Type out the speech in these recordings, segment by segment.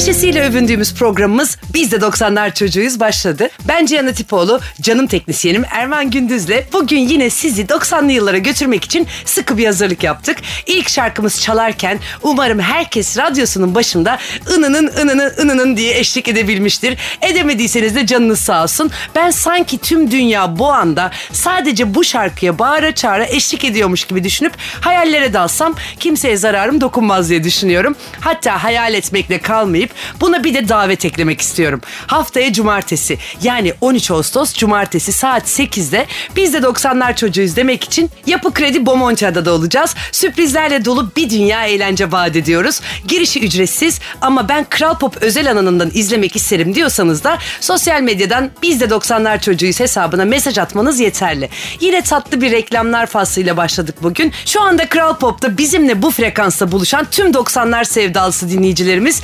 Neşesiyle övündüğümüz programımız Biz de 90'lar çocuğuyuz başladı. Ben Cihan Atipoğlu, canım teknisyenim Erman Gündüz'le bugün yine sizi 90'lı yıllara götürmek için sıkı bir hazırlık yaptık. İlk şarkımız çalarken umarım herkes radyosunun başında ınının ınının ınının diye eşlik edebilmiştir. Edemediyseniz de canınız sağ olsun. Ben sanki tüm dünya bu anda sadece bu şarkıya bağıra çağıra eşlik ediyormuş gibi düşünüp hayallere dalsam kimseye zararım dokunmaz diye düşünüyorum. Hatta hayal etmekle kalmayıp buna bir de davet eklemek istiyorum. Haftaya cumartesi yani 13 Ağustos cumartesi saat 8'de biz de 90'lar çocuğuyuz demek için Yapı Kredi Bomontia'da olacağız. Sürprizlerle dolu bir dünya eğlence vaat ediyoruz. Girişi ücretsiz ama ben Kral Pop özel alanından izlemek isterim diyorsanız da sosyal medyadan biz de 90'lar çocuğuyuz hesabına mesaj atmanız yeterli. Yine tatlı bir reklamlar faslıyla başladık bugün. Şu anda Kral Pop'ta bizimle bu frekansta buluşan tüm 90'lar sevdalısı dinleyicilerimiz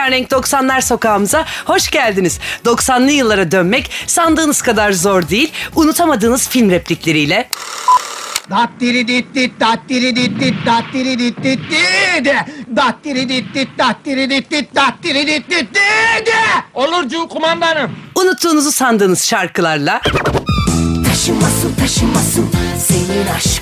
rengarenk 90'lar sokağımıza hoş geldiniz. 90'lı yıllara dönmek sandığınız kadar zor değil. Unutamadığınız film replikleriyle Dattiri dit dit dattiri dit dit dattiri dit dit dit dattiri dit dit dattiri dit dit dattiri dit dit dit Olurcu kumandanım. unuttuğunuzu sandığınız şarkılarla Taşıma su taşıma su senin aşkın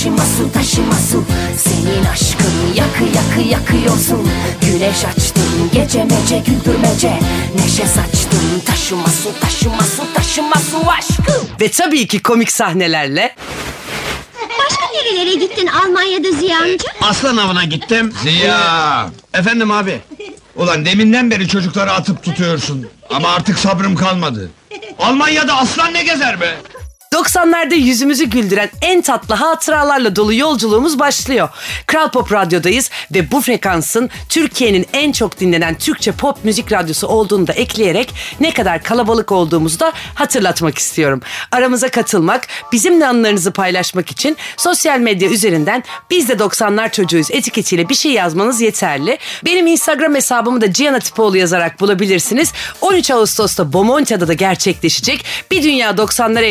Taşıma su taşıma su senin aşkın Yakı yakı yakıyorsun Güneş açtın gece mece güldürmece Neşe saçtın Taşıma su taşıma su taşıma su aşkım ve tabii ki komik sahnelerle Başka nerelere gittin Almanya'da Ziya amca? Aslan avına gittim. Ziya! Efendim abi. Ulan deminden beri çocukları atıp tutuyorsun. Ama artık sabrım kalmadı. Almanya'da aslan ne gezer be? 90'larda yüzümüzü güldüren en tatlı hatıralarla dolu yolculuğumuz başlıyor. Kral Pop Radyo'dayız ve bu frekansın Türkiye'nin en çok dinlenen Türkçe pop müzik radyosu olduğunu da ekleyerek ne kadar kalabalık olduğumuzu da hatırlatmak istiyorum. Aramıza katılmak, bizimle anılarınızı paylaşmak için sosyal medya üzerinden biz de 90'lar çocuğuyuz etiketiyle bir şey yazmanız yeterli. Benim Instagram hesabımı da Cihan Atipoğlu yazarak bulabilirsiniz. 13 Ağustos'ta Bomontia'da da gerçekleşecek bir dünya 90'lar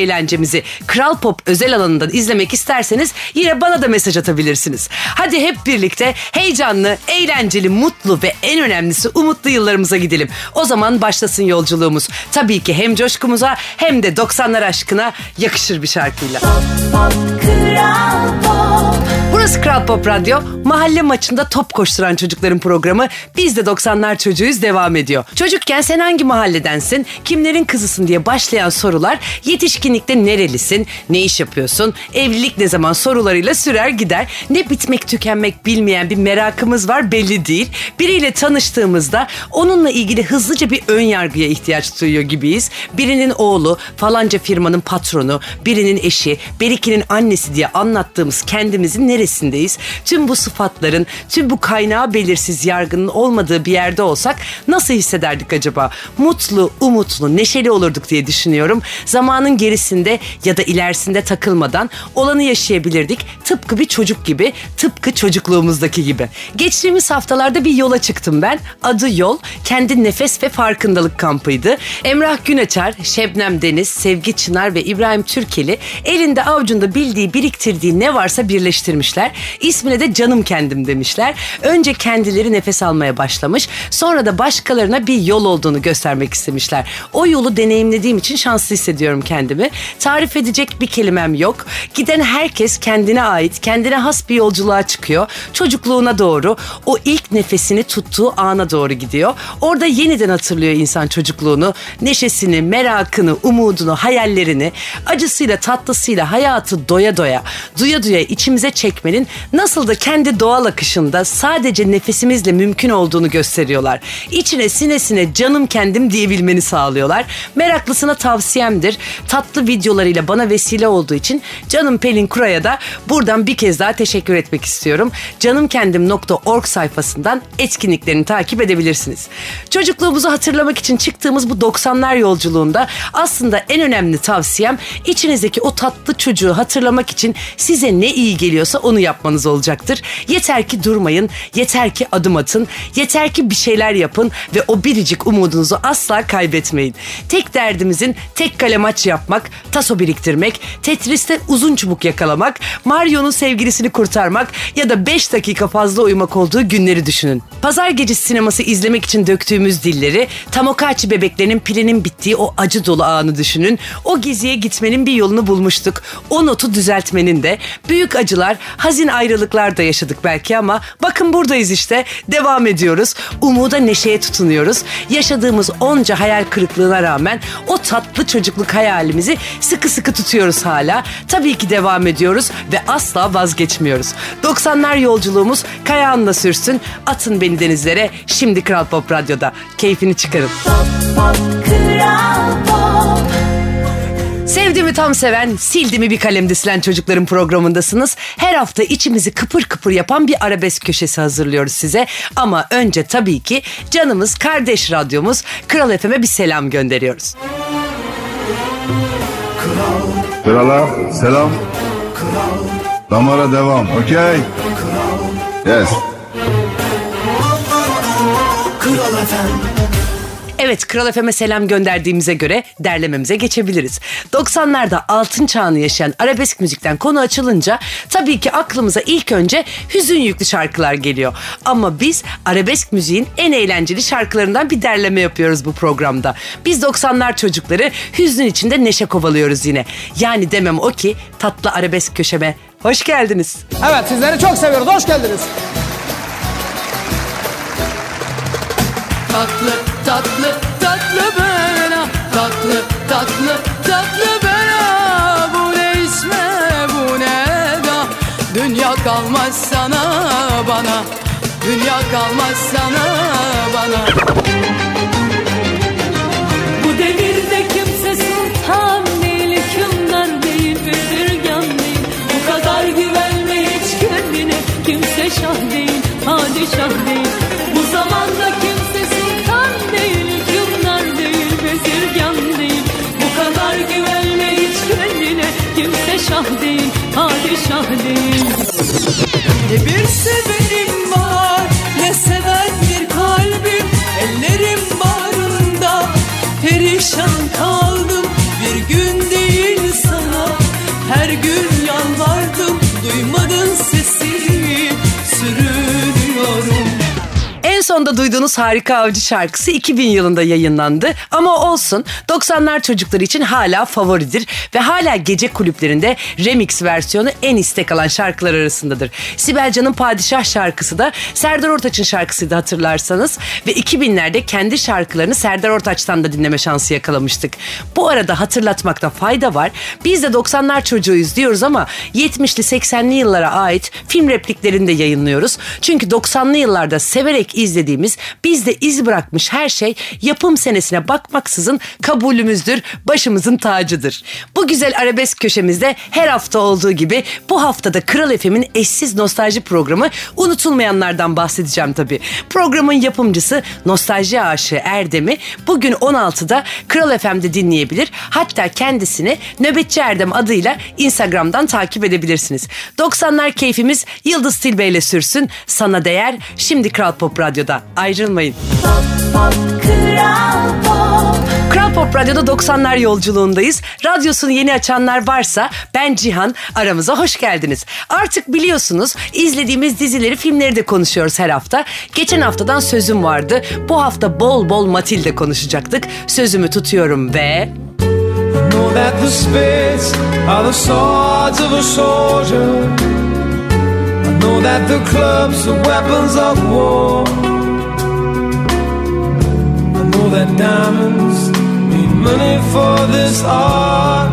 eğlencemizi Kral Pop özel alanından izlemek isterseniz yine bana da mesaj atabilirsiniz. Hadi hep birlikte heyecanlı, eğlenceli, mutlu ve en önemlisi umutlu yıllarımıza gidelim. O zaman başlasın yolculuğumuz. Tabii ki hem coşkumuza hem de 90'lar aşkına yakışır bir şarkıyla. Pop kral pop Burası Kral Pop Radyo. Mahalle maçında top koşturan çocukların programı Biz de 90'lar çocuğuyuz devam ediyor. Çocukken sen hangi mahalledensin, kimlerin kızısın diye başlayan sorular yetişkinlikte nerelisin, ne iş yapıyorsun, evlilik ne zaman sorularıyla sürer gider. Ne bitmek tükenmek bilmeyen bir merakımız var belli değil. Biriyle tanıştığımızda onunla ilgili hızlıca bir ön yargıya ihtiyaç duyuyor gibiyiz. Birinin oğlu, falanca firmanın patronu, birinin eşi, berikinin annesi diye anlattığımız kendimizin neresindeyiz? Tüm bu sıfatların, tüm bu kaynağı belirsiz yargının olmadığı bir yerde olsak nasıl hissederdik acaba? Mutlu, umutlu, neşeli olurduk diye düşünüyorum. Zamanın gerisinde ya da ilerisinde takılmadan olanı yaşayabilirdik. Tıpkı bir çocuk gibi, tıpkı çocukluğumuzdaki gibi. Geçtiğimiz haftalarda bir yola çıktım ben. Adı Yol, kendi nefes ve farkındalık kampıydı. Emrah Güneçer, Şebnem Deniz, Sevgi Çınar ve İbrahim Türkeli elinde avucunda bildiği, biriktirdiği ne varsa birleştirmişler. İsmine de canım kendim demişler. Önce kendileri nefes almaya başlamış, sonra da başkalarına bir yol olduğunu göstermek istemişler. O yolu deneyimlediğim için şanslı hissediyorum kendimi. Tarif edecek bir kelimem yok. Giden herkes kendine ait, kendine has bir yolculuğa çıkıyor. Çocukluğuna doğru, o ilk nefesini tuttuğu ana doğru gidiyor. Orada yeniden hatırlıyor insan çocukluğunu, neşesini, merakını, umudunu, hayallerini, acısıyla tatlısıyla hayatı doya doya, duya duya içimize çekmenin nasıl da kendi doğal akışında sadece nefesimizle mümkün olduğunu gösteriyorlar. İçine sinesine canım kendim diyebilmeni sağlıyorlar. Meraklısına tavsiyemdir. Tatlı videolarıyla bana vesile olduğu için canım Pelin Kura'ya da buradan bir kez daha teşekkür etmek istiyorum. Canımkendim.org sayfasından etkinliklerini takip edebilirsiniz. Çocukluğumuzu hatırlamak için çıktığımız bu 90'lar yolculuğunda aslında en önemli tavsiyem içinizdeki o tatlı çocuğu hatırlamak için size ne iyi geliyorsa onu bunu yapmanız olacaktır. Yeter ki durmayın, yeter ki adım atın, yeter ki bir şeyler yapın ve o biricik umudunuzu asla kaybetmeyin. Tek derdimizin tek kale maç yapmak, taso biriktirmek, Tetris'te uzun çubuk yakalamak, Mario'nun sevgilisini kurtarmak ya da 5 dakika fazla uyumak olduğu günleri düşünün. Pazar gecesi sineması izlemek için döktüğümüz dilleri, Tamokachi bebeklerinin pilinin bittiği o acı dolu anı düşünün. O geziye gitmenin bir yolunu bulmuştuk. O notu düzeltmenin de büyük acılar, hazin ayrılıklar da yaşadık belki ama bakın buradayız işte. Devam ediyoruz. Umuda neşeye tutunuyoruz. Yaşadığımız onca hayal kırıklığına rağmen o tatlı çocukluk hayalimizi sıkı sıkı tutuyoruz hala. Tabii ki devam ediyoruz ve asla vazgeçmiyoruz. 90'lar yolculuğumuz kayağınla sürsün. Atın beni denizlere. Şimdi Kral Pop Radyo'da. Keyfini çıkarın. Sevdiğimi tam seven, sildiğimi bir kalemde silen çocukların programındasınız. Her hafta içimizi kıpır kıpır yapan bir arabesk köşesi hazırlıyoruz size. Ama önce tabii ki canımız, kardeş radyomuz Kral FM'e bir selam gönderiyoruz. Krala selam. Damara devam. Okey. Yes. Evet Kral FM'e selam gönderdiğimize göre derlememize geçebiliriz. 90'larda altın çağını yaşayan arabesk müzikten konu açılınca tabii ki aklımıza ilk önce hüzün yüklü şarkılar geliyor. Ama biz arabesk müziğin en eğlenceli şarkılarından bir derleme yapıyoruz bu programda. Biz 90'lar çocukları hüznün içinde neşe kovalıyoruz yine. Yani demem o ki tatlı arabesk köşeme hoş geldiniz. Evet sizleri çok seviyoruz. Hoş geldiniz. Tatlı tatlı tatlı bela Tatlı tatlı tatlı bela Bu ne isme bu ne da Dünya kalmaz sana bana Dünya kalmaz sana bana Bu devirde kimse sultan değil, hükümdar değil, bezirgan değil. Bu kadar güvenme hiç kendine, kimse şah değil, padişah değil. Bu zamanda kimse şah değil, padişah değil. Ne bir sevenim var Ne seven duyduğunuz Harika Avcı şarkısı 2000 yılında yayınlandı. Ama olsun 90'lar çocukları için hala favoridir ve hala gece kulüplerinde remix versiyonu en istek alan şarkılar arasındadır. Sibel Can'ın Padişah şarkısı da Serdar Ortaç'ın şarkısıydı hatırlarsanız ve 2000'lerde kendi şarkılarını Serdar Ortaç'tan da dinleme şansı yakalamıştık. Bu arada hatırlatmakta fayda var. Biz de 90'lar çocuğuyuz diyoruz ama 70'li 80'li yıllara ait film repliklerini de yayınlıyoruz. Çünkü 90'lı yıllarda severek izlediğimiz bizde iz bırakmış her şey yapım senesine bakmaksızın kabulümüzdür, başımızın tacıdır. Bu güzel arabesk köşemizde her hafta olduğu gibi bu haftada Kral FM'in eşsiz nostalji programı unutulmayanlardan bahsedeceğim tabii. Programın yapımcısı nostalji aşığı Erdem'i bugün 16'da Kral FM'de dinleyebilir. Hatta kendisini Nöbetçi Erdem adıyla Instagram'dan takip edebilirsiniz. 90'lar keyfimiz Yıldız Tilbe ile sürsün. Sana değer şimdi Kral Pop Radyo'da. Ayrılmayın. Kral Pop Radyo'da 90'lar yolculuğundayız. Radyosunu yeni açanlar varsa ben Cihan aramıza hoş geldiniz. Artık biliyorsunuz izlediğimiz dizileri, filmleri de konuşuyoruz her hafta. Geçen haftadan sözüm vardı. Bu hafta bol bol Matilde konuşacaktık. Sözümü tutuyorum ve... know that the spits are the swords of a soldier. I know that the clubs are weapons of war. That diamonds need money for this art,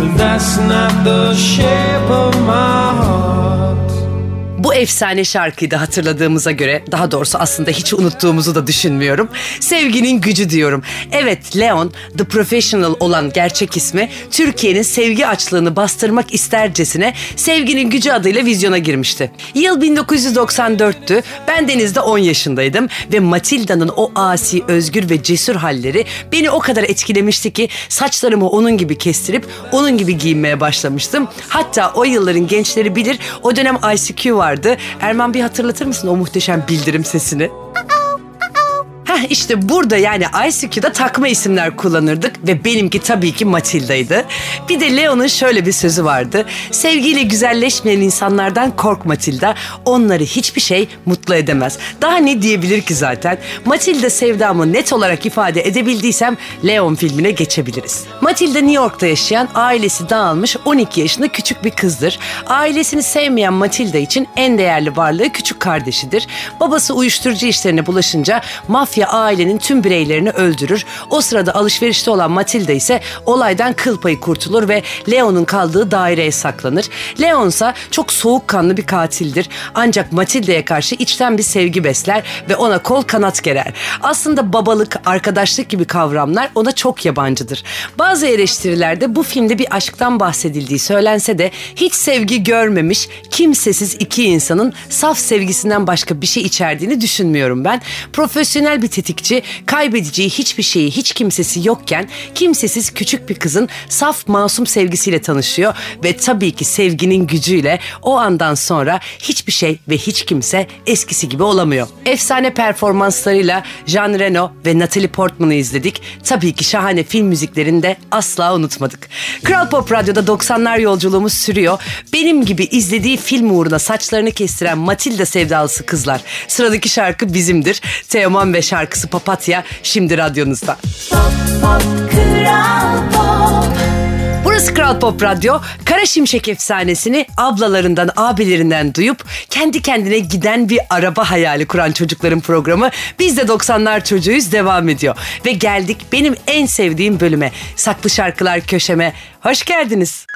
but that's not the shape of my heart. Bu efsane şarkıyı da hatırladığımıza göre daha doğrusu aslında hiç unuttuğumuzu da düşünmüyorum. Sevginin gücü diyorum. Evet Leon The Professional olan gerçek ismi Türkiye'nin sevgi açlığını bastırmak istercesine Sevginin Gücü adıyla vizyona girmişti. Yıl 1994'tü. Ben denizde 10 yaşındaydım ve Matilda'nın o asi, özgür ve cesur halleri beni o kadar etkilemişti ki saçlarımı onun gibi kestirip onun gibi giyinmeye başlamıştım. Hatta o yılların gençleri bilir o dönem ICQ vardı. Erman bir hatırlatır mısın o muhteşem bildirim sesini? Heh işte burada yani ICQ'da takma isimler kullanırdık ve benimki tabii ki Matilda'ydı. Bir de Leon'un şöyle bir sözü vardı. Sevgiyle güzelleşmeyen insanlardan kork Matilda. Onları hiçbir şey mutlu edemez. Daha ne diyebilir ki zaten? Matilda sevdamı net olarak ifade edebildiysem Leon filmine geçebiliriz. Matilda New York'ta yaşayan ailesi dağılmış 12 yaşında küçük bir kızdır. Ailesini sevmeyen Matilda için en değerli varlığı küçük kardeşidir. Babası uyuşturucu işlerine bulaşınca mafya ailenin tüm bireylerini öldürür. O sırada alışverişte olan Matilda ise olaydan kıl payı kurtulur ve Leon'un kaldığı daireye saklanır. Leon ise çok soğukkanlı bir katildir. Ancak Matilda'ya karşı içten bir sevgi besler ve ona kol kanat gerer. Aslında babalık, arkadaşlık gibi kavramlar ona çok yabancıdır. Bazı eleştirilerde bu filmde bir aşktan bahsedildiği söylense de hiç sevgi görmemiş, kimsesiz iki insanın saf sevgisinden başka bir şey içerdiğini düşünmüyorum ben. Profesyonel bir tetikçi kaybedeceği hiçbir şeyi hiç kimsesi yokken kimsesiz küçük bir kızın saf masum sevgisiyle tanışıyor ve tabii ki sevginin gücüyle o andan sonra hiçbir şey ve hiç kimse eskisi gibi olamıyor. Efsane performanslarıyla Jean Reno ve Natalie Portman'ı izledik. Tabii ki şahane film müziklerini de asla unutmadık. Kral Pop Radyo'da 90'lar yolculuğumuz sürüyor. Benim gibi izlediği film uğruna saçlarını kestiren Matilda sevdalısı kızlar. Sıradaki şarkı bizimdir. Teoman ve şarkısı Papatya şimdi radyonuzda. Burası Kral Pop Radyo. Kara Şimşek efsanesini ablalarından, abilerinden duyup kendi kendine giden bir araba hayali kuran çocukların programı Biz de 90'lar çocuğuyuz devam ediyor. Ve geldik benim en sevdiğim bölüme. Saklı şarkılar köşeme. Hoş geldiniz.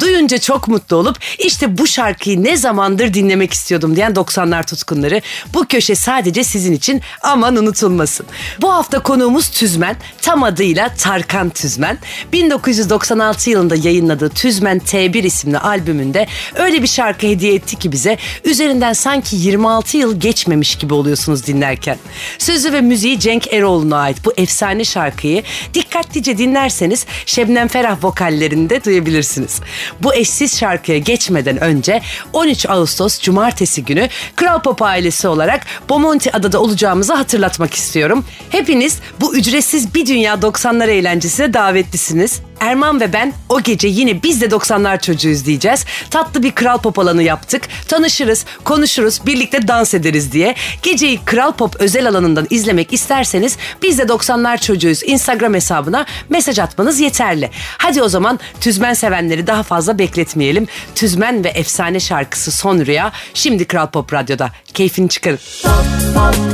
Duyunca çok mutlu olup işte bu şarkıyı ne zamandır dinlemek istiyordum diyen 90'lar tutkunları. Bu köşe sadece sizin için aman unutulmasın. Bu hafta konuğumuz Tüzmen. Tam adıyla Tarkan Tüzmen. 1996 yılında yayınladığı Tüzmen T1 isimli albümünde öyle bir şarkı hediye etti ki bize üzerinden sanki 26 yıl geçmemiş gibi oluyorsunuz dinlerken. Sözü ve müziği Cenk Eroğlu'na ait bu efsane şarkıyı dikkatlice dinlerseniz Şebnem Ferah vokallerinde duyabilirsiniz. Bu eşsiz şarkıya geçmeden önce 13 Ağustos Cumartesi günü Kral Pop ailesi olarak Bomonti Adada olacağımızı hatırlatmak istiyorum. Hepiniz bu ücretsiz bir dünya 90'lar eğlencesine davetlisiniz. Erman ve ben o gece yine biz de 90'lar çocuğuyuz diyeceğiz. Tatlı bir Kral Pop alanı yaptık. Tanışırız, konuşuruz, birlikte dans ederiz diye. Geceyi Kral Pop özel alanından izlemek isterseniz biz de 90'lar çocuğuyuz Instagram hesabına mesaj atmanız yeterli. Hadi o zaman Tüzmen sevenleri daha fazla bekletmeyelim. Tüzmen ve efsane şarkısı Son Rüya şimdi Kral Pop Radyo'da. Keyfini çıkarın.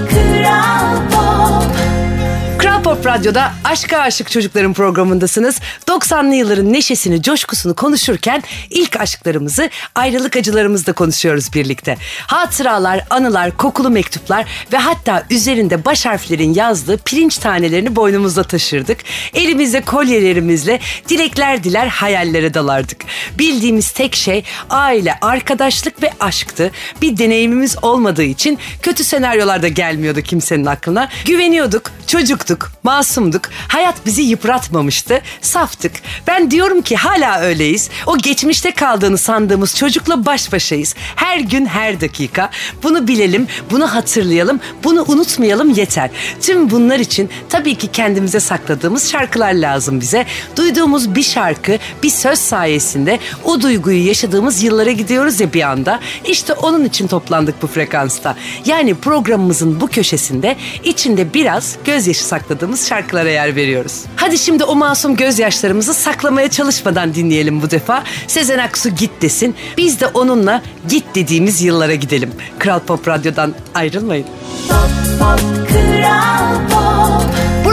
Kral Pop Radyo'da Aşka Aşık Çocukların programındasınız. 90'lı yılların neşesini, coşkusunu konuşurken ilk aşklarımızı, ayrılık acılarımızı da konuşuyoruz birlikte. Hatıralar, anılar, kokulu mektuplar ve hatta üzerinde baş harflerin yazdığı pirinç tanelerini boynumuzda taşırdık. Elimizde kolyelerimizle dilekler diler hayallere dalardık. Bildiğimiz tek şey aile, arkadaşlık ve aşktı. Bir deneyimimiz olmadığı için kötü senaryolar da gelmiyordu kimsenin aklına. Güveniyorduk, çocuktuk, masumduk. Hayat bizi yıpratmamıştı, saftık. Ben diyorum ki hala öyleyiz. O geçmişte kaldığını sandığımız çocukla baş başayız. Her gün, her dakika. Bunu bilelim, bunu hatırlayalım, bunu unutmayalım yeter. Tüm bunlar için tabii ki kendimize sakladığımız şarkılar lazım bize. Duyduğumuz bir şarkı, bir söz sayesinde o duyguyu yaşadığımız yıllara gidiyoruz ya bir anda. İşte onun için toplandık bu frekansta. Yani programımızın bu köşesinde içinde biraz gözyaşı sakladığımız şarkılara yer veriyoruz. Hadi şimdi o masum gözyaşlarımızı saklamaya çalışmadan dinleyelim bu defa. Sezen Aksu git desin. Biz de onunla git dediğimiz yıllara gidelim. Kral Pop Radyo'dan ayrılmayın. Pop, pop, kral.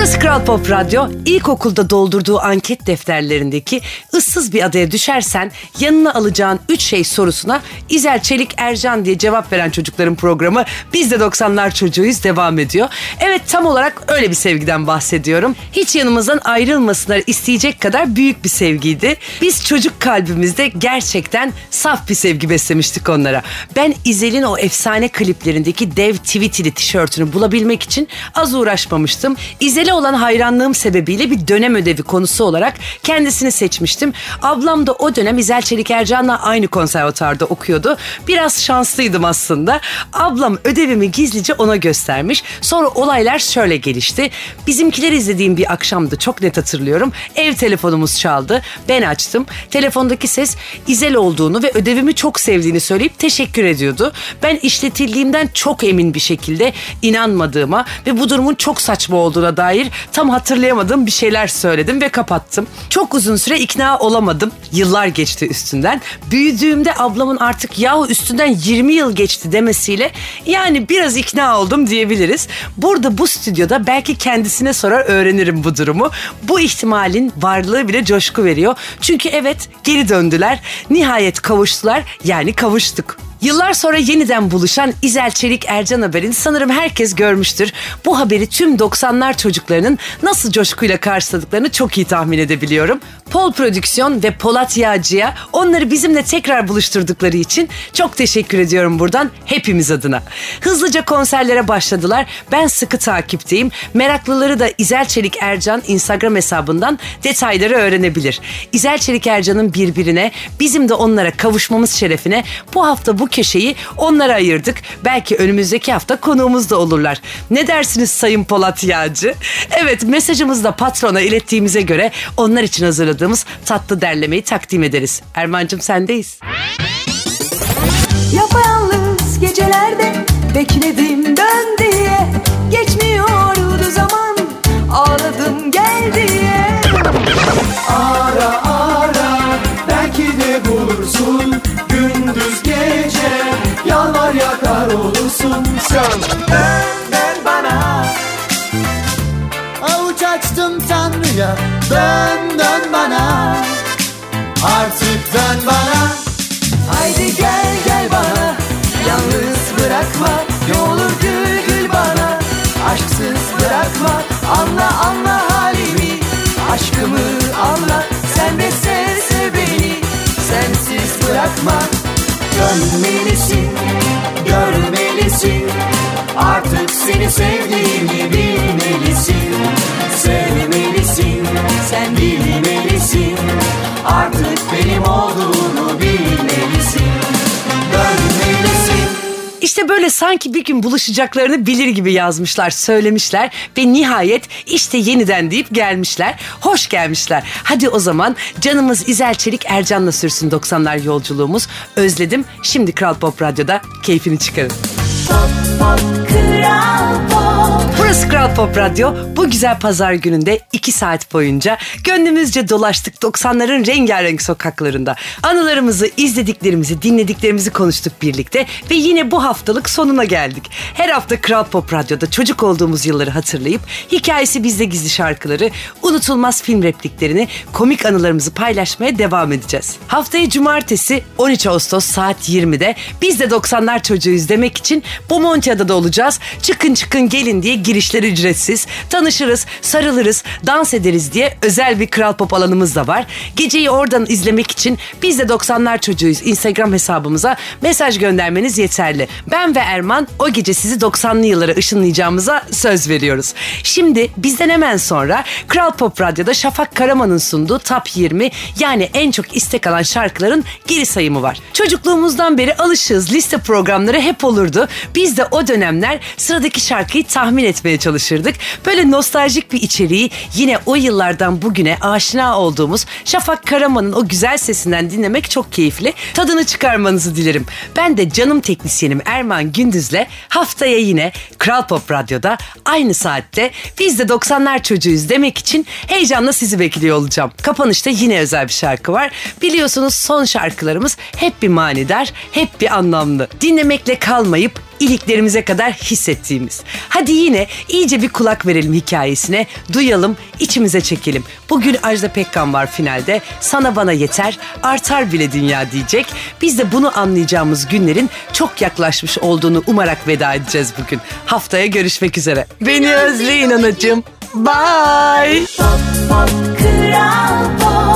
Burası Kral Pop Radyo. İlkokulda doldurduğu anket defterlerindeki ıssız bir adaya düşersen yanına alacağın 3 şey sorusuna İzel Çelik Ercan diye cevap veren çocukların programı Biz de 90'lar çocuğuyuz devam ediyor. Evet tam olarak öyle bir sevgiden bahsediyorum. Hiç yanımızdan ayrılmasınlar isteyecek kadar büyük bir sevgiydi. Biz çocuk kalbimizde gerçekten saf bir sevgi beslemiştik onlara. Ben İzel'in o efsane kliplerindeki dev tweetili tişörtünü bulabilmek için az uğraşmamıştım. İzel'e olan hayranlığım sebebiyle bir dönem ödevi konusu olarak kendisini seçmiştim. Ablam da o dönem İzel Çelik Ercan'la aynı konservatuarda okuyordu. Biraz şanslıydım aslında. Ablam ödevimi gizlice ona göstermiş. Sonra olaylar şöyle gelişti. Bizimkiler izlediğim bir akşamdı çok net hatırlıyorum. Ev telefonumuz çaldı. Ben açtım. Telefondaki ses İzel olduğunu ve ödevimi çok sevdiğini söyleyip teşekkür ediyordu. Ben işletildiğimden çok emin bir şekilde inanmadığıma ve bu durumun çok saçma olduğuna dair tam hatırlayamadığım bir şeyler söyledim ve kapattım. Çok uzun süre ikna olamadım. Yıllar geçti üstünden. Büyüdüğümde ablamın artık yahu üstünden 20 yıl geçti demesiyle yani biraz ikna oldum diyebiliriz. Burada bu stüdyoda belki kendisine sorar öğrenirim bu durumu. Bu ihtimalin varlığı bile coşku veriyor. Çünkü evet geri döndüler. Nihayet kavuştular yani kavuştuk. Yıllar sonra yeniden buluşan İzel Çelik Ercan haberini sanırım herkes görmüştür. Bu haberi tüm 90'lar çocuklarının nasıl coşkuyla karşıladıklarını çok iyi tahmin edebiliyorum. Pol Prodüksiyon ve Polat Yağcı'ya onları bizimle tekrar buluşturdukları için çok teşekkür ediyorum buradan hepimiz adına. Hızlıca konserlere başladılar. Ben sıkı takipteyim. Meraklıları da İzel Çelik Ercan Instagram hesabından detayları öğrenebilir. İzel Çelik Ercan'ın birbirine bizim de onlara kavuşmamız şerefine bu hafta bu köşeyi onlara ayırdık. Belki önümüzdeki hafta konuğumuz da olurlar. Ne dersiniz Sayın Polat Yağcı? Evet mesajımızı da patrona ilettiğimize göre onlar için hazırladığımız tatlı derlemeyi takdim ederiz. Erman'cığım sendeyiz. Yapayalnız gecelerde bekledim dön diye Geçmiyordu zaman ağladım gel diye Ara Sen dön dön bana. Avuç açtım Tanrı'ya. Dön dön bana. Artık dön bana. Haydi gel gel bana. Yalnız bırakma. Ne olur gül gül bana. Aşksız bırakma. Anla anla halimi. Aşkımı anla. Sen de sev sev beni. Sensiz bırakma. Dönmelisin Görmelisin Artık seni sevdiğimi bilmelisin Sevmelisin Sen bilmelisin Artık benim olduğunu bilmelisin Dönmelisin İşte böyle sanki bir gün buluşacaklarını bilir gibi yazmışlar, söylemişler ve nihayet işte yeniden deyip gelmişler. Hoş gelmişler. Hadi o zaman canımız İzel Çelik Ercan'la sürsün 90'lar yolculuğumuz. Özledim. Şimdi Kral Pop Radyo'da keyfini çıkarın. Pop, pop, kral pop. Burası Kral Pop Radyo. Bu güzel pazar gününde 2 saat boyunca gönlümüzce dolaştık 90'ların rengarenk sokaklarında. Anılarımızı, izlediklerimizi, dinlediklerimizi konuştuk birlikte ve yine bu haftalık sonuna geldik. Her hafta Kral Pop Radyo'da çocuk olduğumuz yılları hatırlayıp hikayesi bizde gizli şarkıları, unutulmaz film repliklerini, komik anılarımızı paylaşmaya devam edeceğiz. Haftaya cumartesi 13 Ağustos saat 20'de biz de 90'lar çocuğuyuz demek için Bomontia'da olacağız. Çıkın çıkın gelin diye girişler ücretsiz. Tanışırız, sarılırız, dans ederiz diye özel bir Kral Pop alanımız da var. Geceyi oradan izlemek için biz de 90'lar çocuğuyuz Instagram hesabımıza mesaj göndermeniz yeterli. Ben ve Erman o gece sizi 90'lı yıllara ışınlayacağımıza söz veriyoruz. Şimdi bizden hemen sonra Kral Pop Radyo'da Şafak Karaman'ın sunduğu Top 20 yani en çok istek alan şarkıların geri sayımı var. Çocukluğumuzdan beri alışığız liste programları hep olurdu. Biz de o dönemler sıradaki şarkıyı tahmin etmeye çalışırdık. Böyle nostaljik bir içeriği yine o yıllardan bugüne aşina olduğumuz Şafak Karaman'ın o güzel sesinden dinlemek çok keyifli. Tadını çıkarmanızı dilerim. Ben de canım teknisyenim Erman Gündüz'le haftaya yine Kral Pop Radyo'da aynı saatte biz de 90'lar çocuğuyuz demek için heyecanla sizi bekliyor olacağım. Kapanışta yine özel bir şarkı var. Biliyorsunuz son şarkılarımız hep bir manidar, hep bir anlamlı. Dinlemekle kalmayıp iliklerimize kadar hissettiğimiz. Hadi yine iyice bir kulak verelim hikayesine, duyalım, içimize çekelim. Bugün Ajda Pekkan var finalde. Sana bana yeter, artar bile dünya diyecek. Biz de bunu anlayacağımız günlerin çok yaklaşmış olduğunu umarak veda edeceğiz bugün. Haftaya görüşmek üzere. Beni özleyin anacığım. Bye. Pop pop kral